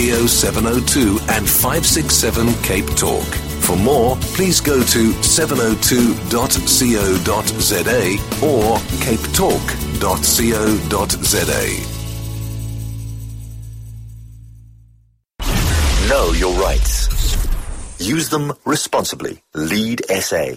Radio 702 and 567 Cape Talk. For more, please go to 702.co.za or capetalk.co.za. Know your rights. Use them responsibly. Lead SA.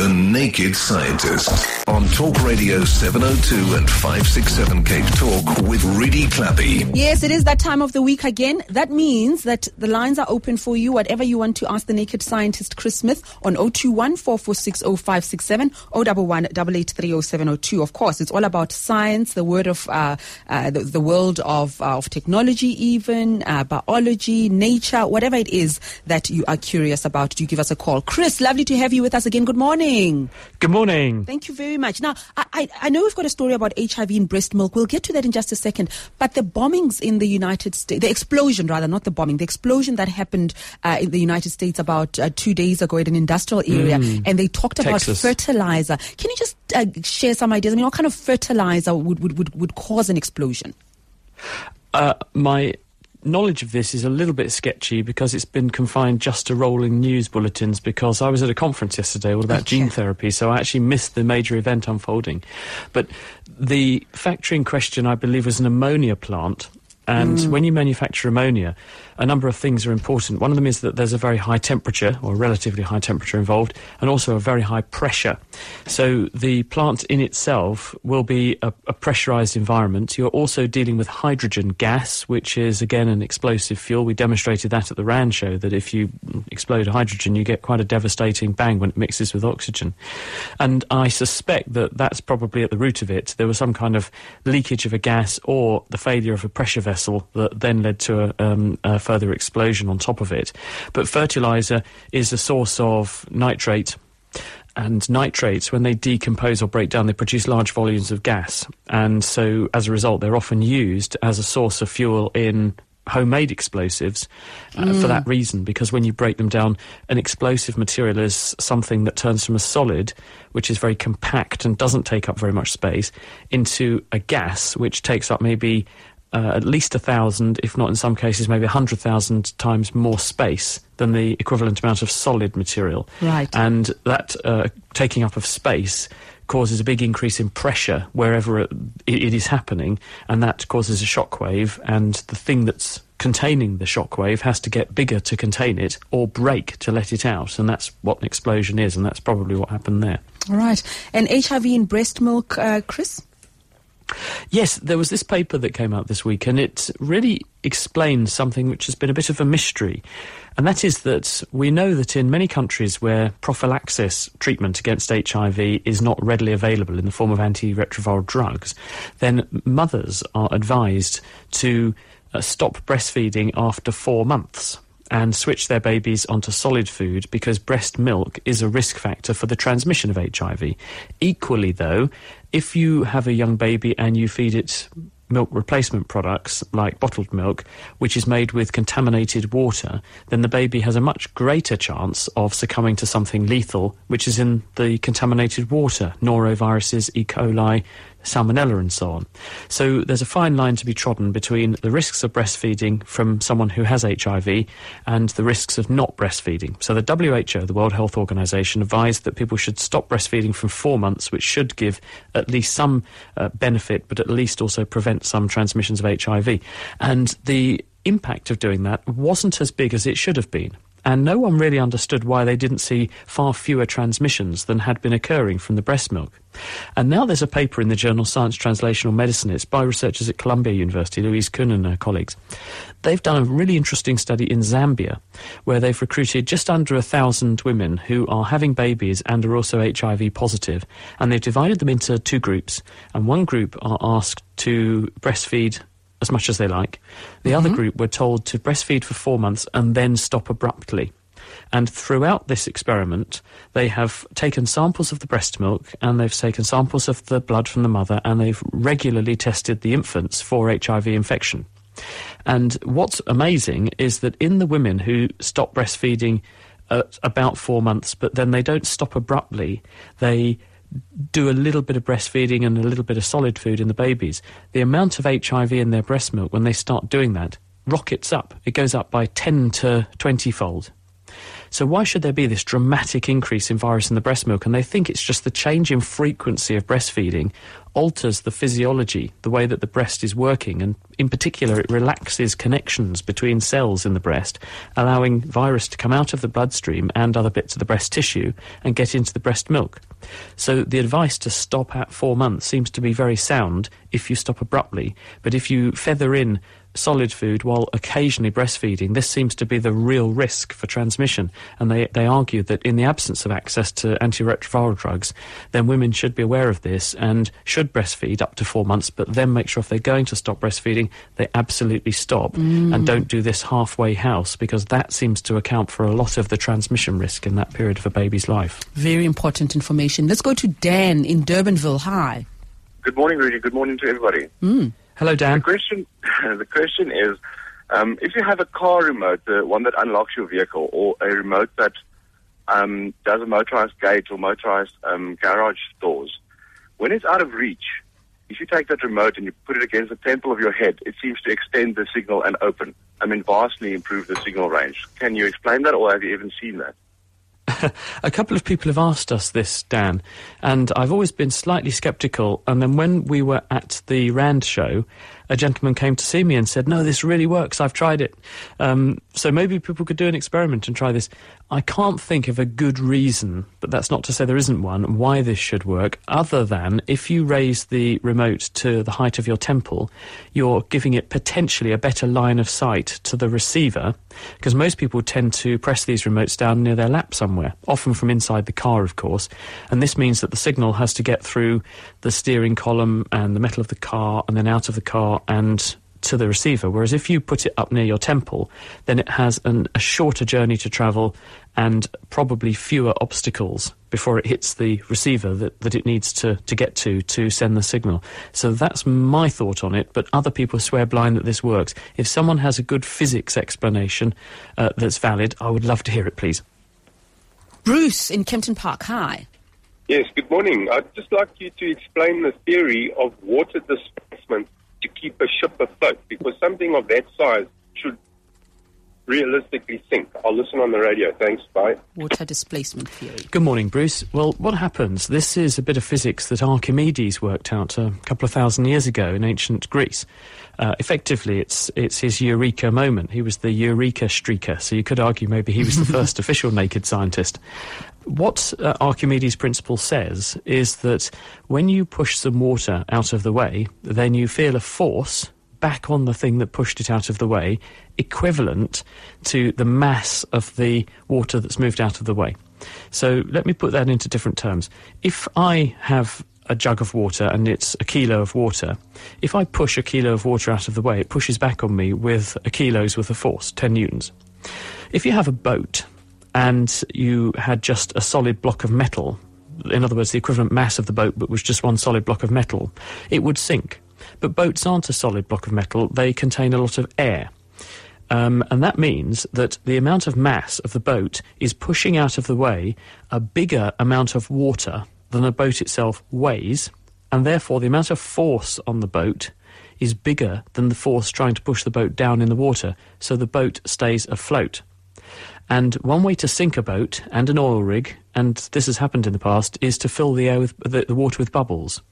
The Naked Scientist on Talk Radio 702 and 567 Cape Talk with Redi Tlhapi. Yes, it is that time of the week again. That means that the lines are open for you. Whatever you want to ask the Naked Scientist Chris Smith on 021 446 0567 011 8830702. Of course, it's all about science, the word of uh, uh, the, the, world of, uh, of technology, even uh, biology, nature, whatever it is that you are curious about. Do give us a call. Chris, lovely to have you with us again. Good morning morning. Good morning. Thank you very much. Now, I, I, I, know we've got a story about HIV in breast milk. We'll get to that in just a second. But the bombings in the United States, the explosion rather, not the bombing, the explosion that happened uh, in the United States about uh, two days ago in an industrial area, mm. and they talked Texas. about fertilizer. Can you just uh, share some ideas? I mean, what kind of fertilizer would, would, would, would cause an explosion? Uh, my knowledge of this is a little bit sketchy because it's been confined just to rolling news bulletins because I was at a conference yesterday all about gene therapy, so I actually missed the major event unfolding. But the factory in question, I believe, was an ammonia plant. And mm. when you manufacture ammonia, a number of things are important. One of them is that there's a very high temperature, or relatively high temperature involved, and also a very high pressure. So the plant in itself will be a, a pressurized environment. You're also dealing with hydrogen gas, which is again an explosive fuel. We demonstrated that at the RAND show, that if you explode hydrogen, you get quite a devastating bang when it mixes with oxygen. And I suspect that that's probably at the root of it. There was some kind of leakage of a gas or the failure of a pressure vessel that then led to a, um, a further explosion on top of it. But fertilizer is a source of nitrate and nitrates, when they decompose or break down, they produce large volumes of gas. And so, as a result, they're often used as a source of fuel in homemade explosives uh, mm. for that reason, because when you break them down, an explosive material is something that turns from a solid, which is very compact and doesn't take up very much space, into a gas, which takes up maybe uh, at least a thousand, if not in some cases maybe a hundred thousand times more space than the equivalent amount of solid material. Right. And that uh, taking up of space causes a big increase in pressure wherever it, it is happening, and that causes a shock wave, and the thing that's containing the shock wave has to get bigger to contain it or break to let it out, and that's what an explosion is, and that's probably what happened there. All right. And HIV in breast milk, uh, Chris? Yes, there was this paper that came out this week, and it really explains something which has been a bit of a mystery. And that is that we know that in many countries where prophylaxis treatment against HIV is not readily available in the form of antiretroviral drugs, then mothers are advised to uh, stop breastfeeding after four months and switch their babies onto solid food because breast milk is a risk factor for the transmission of HIV. Equally, though, if you have a young baby and you feed it milk replacement products like bottled milk, which is made with contaminated water, then the baby has a much greater chance of succumbing to something lethal, which is in the contaminated water, noroviruses, E. coli, salmonella and so on. So there's a fine line to be trodden between the risks of breastfeeding from someone who has HIV and the risks of not breastfeeding. So the WHO, the World Health Organization, advised that people should stop breastfeeding from four months, which should give at least some uh, benefit, but at least also prevent some transmissions of HIV. And the impact of doing that wasn't as big as it should have been and no one really understood why they didn't see far fewer transmissions than had been occurring from the breast milk. And now there's a paper in the journal Science Translational Medicine. It's by researchers at Columbia University, Louise Kuhn and her colleagues. They've done a really interesting study in Zambia where they've recruited just under a thousand women who are having babies and are also HIV positive. And they've divided them into two groups. And one group are asked to breastfeed as much as they like. The mm-hmm. other group were told to breastfeed for four months and then stop abruptly. And throughout this experiment, they have taken samples of the breast milk and they've taken samples of the blood from the mother and they've regularly tested the infants for HIV infection. And what's amazing is that in the women who stop breastfeeding at about four months, but then they don't stop abruptly, they do a little bit of breastfeeding and a little bit of solid food in the babies, the amount of HIV in their breast milk when they start doing that rockets up. It goes up by 10 to 20 fold. So why should there be this dramatic increase in virus in the breast milk? And they think it's just the change in frequency of breastfeeding alters the physiology, the way that the breast is working, and in particular, it relaxes connections between cells in the breast, allowing virus to come out of the bloodstream and other bits of the breast tissue and get into the breast milk. So the advice to stop at four months seems to be very sound if you stop abruptly, but if you feather in solid food while occasionally breastfeeding, this seems to be the real risk for transmission. And they, they argue that in the absence of access to antiretroviral drugs, then women should be aware of this and should breastfeed up to four months, but then make sure if they're going to stop breastfeeding, they absolutely stop mm. and don't do this halfway house because that seems to account for a lot of the transmission risk in that period of a baby's life. Very important information. Let's go to Dan in Durbanville. Hi. Good morning, Redi. Good morning to everybody. Mm. Hello, Dan. The question, the question is, um, if you have a car remote, the one that unlocks your vehicle, or a remote that um, does a motorized gate or motorized um, garage doors, when it's out of reach, if you take that remote and you put it against the temple of your head, it seems to extend the signal and open. I mean, vastly improve the signal range. Can you explain that, or have you even seen that? a couple of people have asked us this, Dan, and I've always been slightly sceptical. And then when we were at the Rand show, a gentleman came to see me and said, No, this really works. I've tried it. Um, so maybe people could do an experiment and try this. I can't think of a good reason, but that's not to say there isn't one, why this should work, other than if you raise the remote to the height of your temple, you're giving it potentially a better line of sight to the receiver, because most people tend to press these remotes down near their lap somewhere, often from inside the car, of course, and this means that the signal has to get through the steering column and the metal of the car and then out of the car and to the receiver. Whereas if you put it up near your temple, then it has an, a shorter journey to travel and probably fewer obstacles before it hits the receiver that, that it needs to, to get to to send the signal. So that's my thought on it, but other people swear blind that this works. If someone has a good physics explanation uh, that's valid, I would love to hear it, please. Bruce in Kempton Park, hi. Yes, good morning. I'd just like you to explain the theory of water displacement to keep a ship afloat because something of that size should realistically think. I'll listen on the radio. Thanks. Bye. Water displacement theory. Good morning, Bruce. Well, what happens? This is a bit of physics that Archimedes worked out a couple of thousand years ago in ancient Greece. Uh, effectively, it's it's his eureka moment. He was the eureka streaker, so you could argue maybe he was the first official naked scientist. What uh, Archimedes' principle says is that when you push some water out of the way, then you feel a force back on the thing that pushed it out of the way, equivalent to the mass of the water that's moved out of the way. So let me put that into different terms. If I have a jug of water and it's a kilo of water, if I push a kilo of water out of the way, it pushes back on me with a kilo's worth of force, 10 newtons. If you have a boat and you had just a solid block of metal, in other words, the equivalent mass of the boat, but was just one solid block of metal, it would sink. But boats aren't a solid block of metal, they contain a lot of air. Um, and that means that the amount of mass of the boat is pushing out of the way a bigger amount of water than the boat itself weighs, and therefore the amount of force on the boat is bigger than the force trying to push the boat down in the water, so the boat stays afloat. And one way to sink a boat and an oil rig, and this has happened in the past, is to fill the air with the, the, water with bubbles.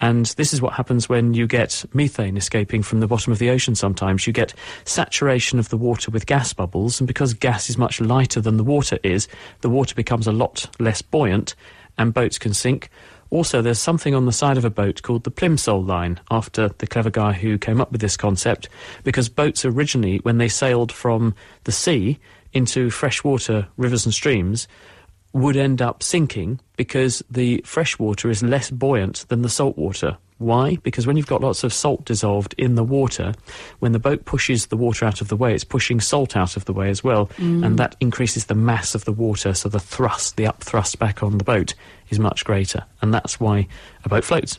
And this is what happens when you get methane escaping from the bottom of the ocean sometimes. You get saturation of the water with gas bubbles, and because gas is much lighter than the water is, the water becomes a lot less buoyant, and boats can sink. Also, there's something on the side of a boat called the Plimsoll line, after the clever guy who came up with this concept, because boats originally, when they sailed from the sea, into freshwater rivers and streams would end up sinking because the fresh water is less buoyant than the salt water. Why? Because when you've got lots of salt dissolved in the water, when the boat pushes the water out of the way, it's pushing salt out of the way as well, mm. and that increases the mass of the water, so the thrust, the up thrust back on the boat is much greater, and that's why a boat floats.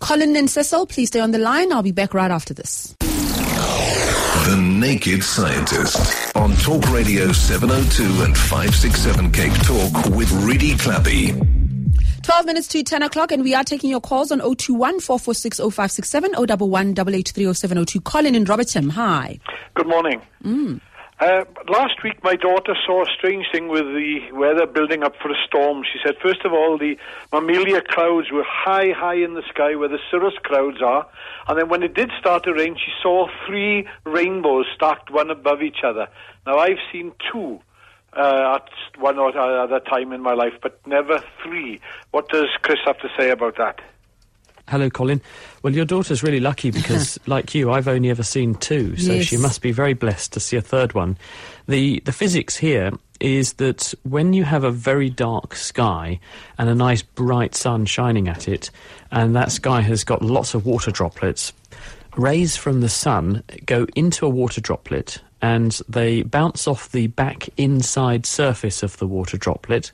Colin and Cecil, please stay on the line. I'll be back right after this. The Naked Scientist on Talk Radio 702 and 567 Cape Talk with Redi Tlhapi. 12 minutes to 10 o'clock, and we are taking your calls on 021 446 0567 011 883 Colin in Robertson, hi. Good morning. Mm. Uh, last week, my daughter saw a strange thing with the weather building up for a storm. She said, first of all, the mammatus clouds were high, high in the sky where the cirrus clouds are. And then when it did start to rain, she saw three rainbows stacked one above each other. Now, I've seen two uh, at one or other time in my life, but never three. What does Chris have to say about that? Hello, Colin. Well, your daughter's really lucky because, like you, I've only ever seen two, so Yes. she must be very blessed to see a third one. The the physics here is that when you have a very dark sky and a nice bright sun shining at it, and that sky has got lots of water droplets, rays from the sun go into a water droplet and they bounce off the back inside surface of the water droplet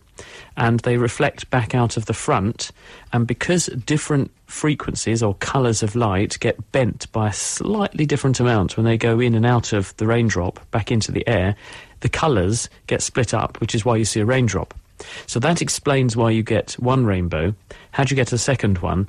and they reflect back out of the front. And because different frequencies or colours of light get bent by a slightly different amount when they go in and out of the raindrop back into the air, the colours get split up, which is why you see a raindrop. So that explains why you get one rainbow. How do you get a second one?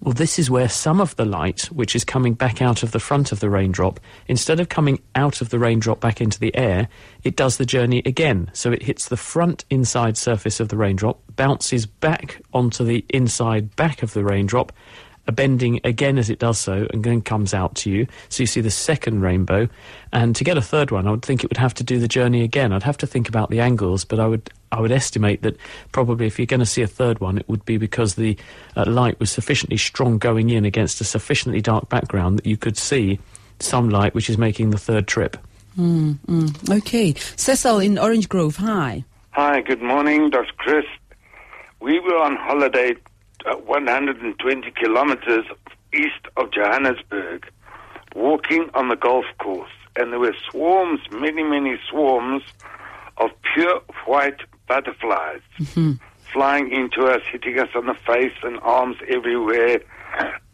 Well, this is where some of the light, which is coming back out of the front of the raindrop, instead of coming out of the raindrop back into the air, it does the journey again. So it hits the front inside surface of the raindrop, bounces back onto the inside back of the raindrop, bending again as it does so, and then comes out to you. So you see the second rainbow. And to get a third one, I would think it would have to do the journey again. I'd have to think about the angles, but I would I would estimate that probably if you're going to see a third one, it would be because the uh, light was sufficiently strong going in against a sufficiently dark background that you could see some light which is making the third trip. Okay. Cecil in Orange Grove, hi. Hi, good morning, Dr. Chris. We were on holiday 120 kilometers east of Johannesburg, walking on the golf course, and there were swarms, many, many swarms of pure white butterflies mm-hmm. flying into us, hitting us on the face and arms everywhere.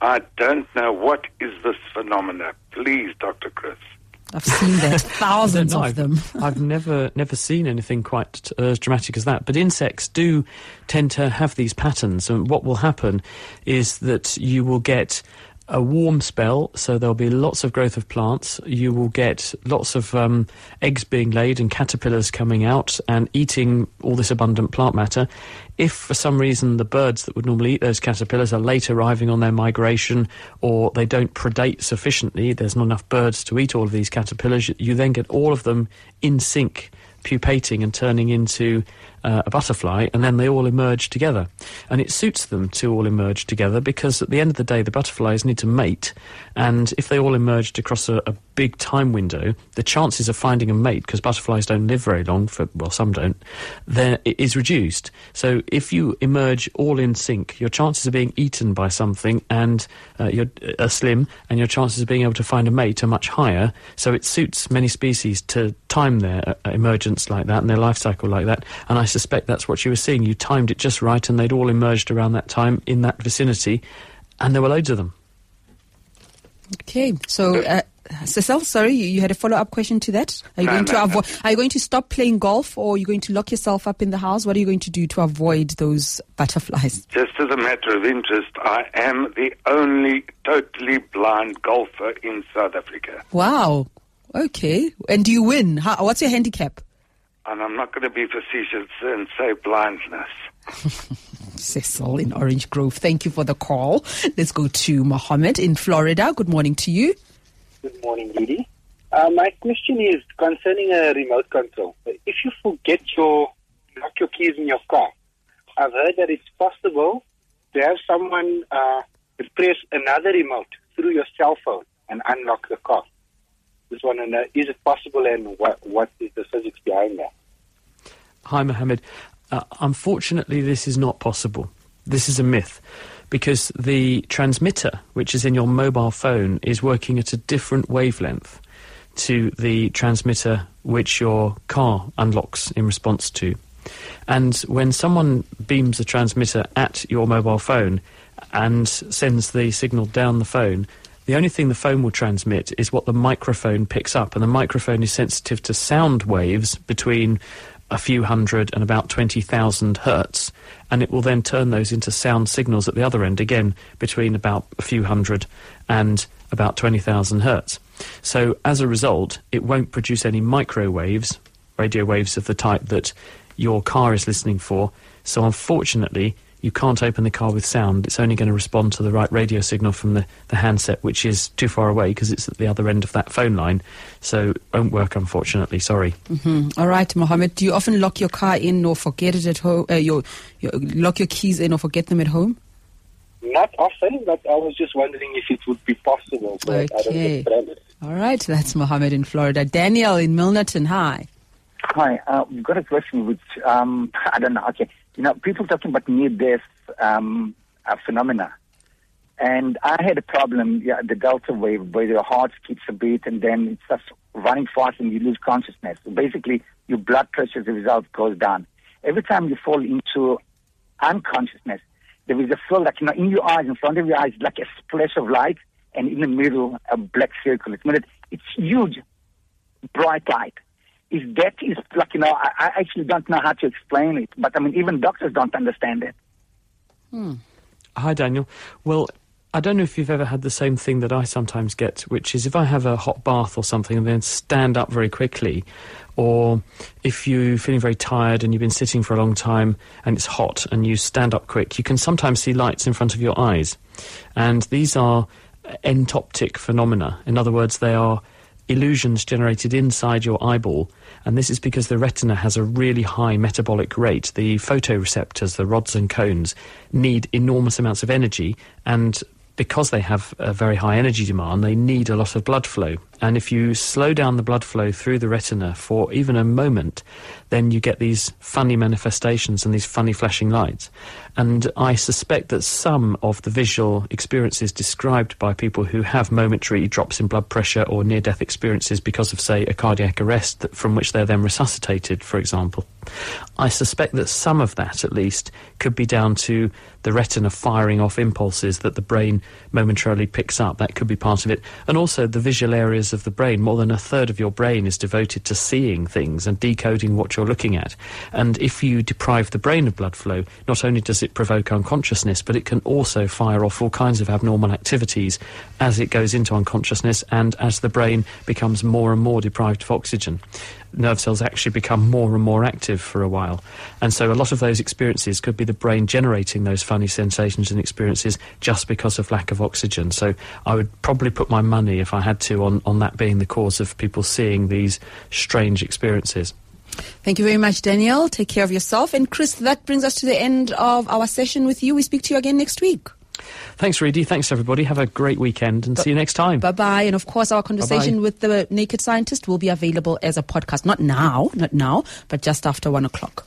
I don't know what is this phenomena. Please, Dr. Chris. I've seen that. Thousands of them. I've never never seen anything quite uh, as dramatic as that. But insects do tend to have these patterns, and what will happen is that you will get a warm spell, so there'll be lots of growth of plants. You will get lots of um, eggs being laid and caterpillars coming out and eating all this abundant plant matter. If for some reason the birds that would normally eat those caterpillars are late arriving on their migration or they don't predate sufficiently, there's not enough birds to eat all of these caterpillars, you then get all of them in sync, pupating and turning into uh, a butterfly, and then they all emerge together. And it suits them to all emerge together because at the end of the day, the butterflies need to mate, and if they all emerged across a, a big time window, the chances of finding a mate, because butterflies don't live very long, for well, some don't, then it is reduced. So if you emerge all in sync, your chances of being eaten by something and uh, you're are slim, and your chances of being able to find a mate are much higher. So it suits many species to time their uh, emergence like that and their life cycle like that. And I suspect that's what you were seeing. You timed it just right, and they'd all emerged around that time in that vicinity, and there were loads of them. Okay. So, uh, Cecil, sorry, you, you had a follow up question to that? Are you No, going no, to no. avoid? Are you going to stop playing golf, or are you going to lock yourself up in the house? What are you going to do to avoid those butterflies? Just as a matter of interest, I am the only totally blind golfer in South Africa. Wow. Okay. And do you win? How, what's your handicap? And I'm not going to be facetious and say blindness. Cecil in Orange Grove. Thank you for the call. Let's go to Mohammed in Florida. Good morning to you. Good morning, Didi. Uh, my question is concerning a remote control. If you forget your lock your keys in your car, I've heard that it's possible to have someone uh, press another remote through your cell phone and unlock the car. Know, is it possible and what, what is the physics behind that? Hi, Mohammed. Uh, unfortunately, this is not possible. This is a myth because the transmitter, which is in your mobile phone, is working at a different wavelength to the transmitter which your car unlocks in response to. And when someone beams a transmitter at your mobile phone and sends the signal down the phone, the only thing the phone will transmit is what the microphone picks up, and the microphone is sensitive to sound waves between a few hundred and about 20,000 hertz, and it will then turn those into sound signals at the other end, again between about a few hundred and about 20,000 hertz. So as a result, it won't produce any microwaves, radio waves of the type that your car is listening for. So unfortunately, you can't open the car with sound. It's only going to respond to the right radio signal from the, the handset, which is too far away because it's at the other end of that phone line. So it won't work, unfortunately. Sorry. Mm-hmm. All right, Mohammed. Do you often lock your car in or forget it at home? Uh, your, your, lock your keys in or forget them at home? Not often, but I was just wondering if it would be possible. So okay. All right, that's Mohammed in Florida. Daniel in Milnerton, hi. Hi, uh, we've got a question which, um, I don't know, okay. You know, people talking about near-death um, uh, phenomena. And I had a problem, yeah, the delta wave, where your heart keeps a beat and then it starts running fast and you lose consciousness. So basically, your blood pressure as a result goes down. Every time you fall into unconsciousness, there is a feel like, you know, in your eyes, in front of your eyes, like a splash of light, and in the middle, a black circle. It's, it's huge, bright light. Is that is like, you know, I, I actually don't know how to explain it, but I mean, even doctors don't understand it. Hmm. Hi, Daniel. Well, I don't know if you've ever had the same thing that I sometimes get, which is if I have a hot bath or something and then stand up very quickly, or if you're feeling very tired and you've been sitting for a long time and it's hot and you stand up quick, you can sometimes see lights in front of your eyes. And these are entoptic phenomena. In other words, they are illusions generated inside your eyeball and this is because the retina has a really high metabolic rate. The photoreceptors, the rods and cones, need enormous amounts of energy, and because they have a very high energy demand, they need a lot of blood flow. And if you slow down the blood flow through the retina for even a moment, then you get these funny manifestations and these funny flashing lights. And I suspect that some of the visual experiences described by people who have momentary drops in blood pressure or near death experiences because of, say, a cardiac arrest from which they're then resuscitated, for example, I suspect that some of that, at least, could be down to the retina firing off impulses that the brain momentarily picks up. That could be part of it. And also the visual areas of the brain. More than a third of your brain is devoted to seeing things and decoding what you're looking at. And if you deprive the brain of blood flow, not only does it provoke unconsciousness, but it can also fire off all kinds of abnormal activities as it goes into unconsciousness and as the brain becomes more and more deprived of oxygen nerve cells actually become more and more active for a while. And so a lot of those experiences could be the brain generating those funny sensations and experiences just because of lack of oxygen. So I would probably put my money, if I had to, on, on that being the cause of people seeing these strange experiences. Thank you very much, Daniel. Take care of yourself. And Chris, that brings us to the end of our session with you. We speak to you again next week. Thanks, Redi. Thanks, everybody. Have a great weekend and see you next time. Bye bye. And of course, our conversation Bye-bye. with the Naked Scientist will be available as a podcast. Not now, not now, but just after one o'clock.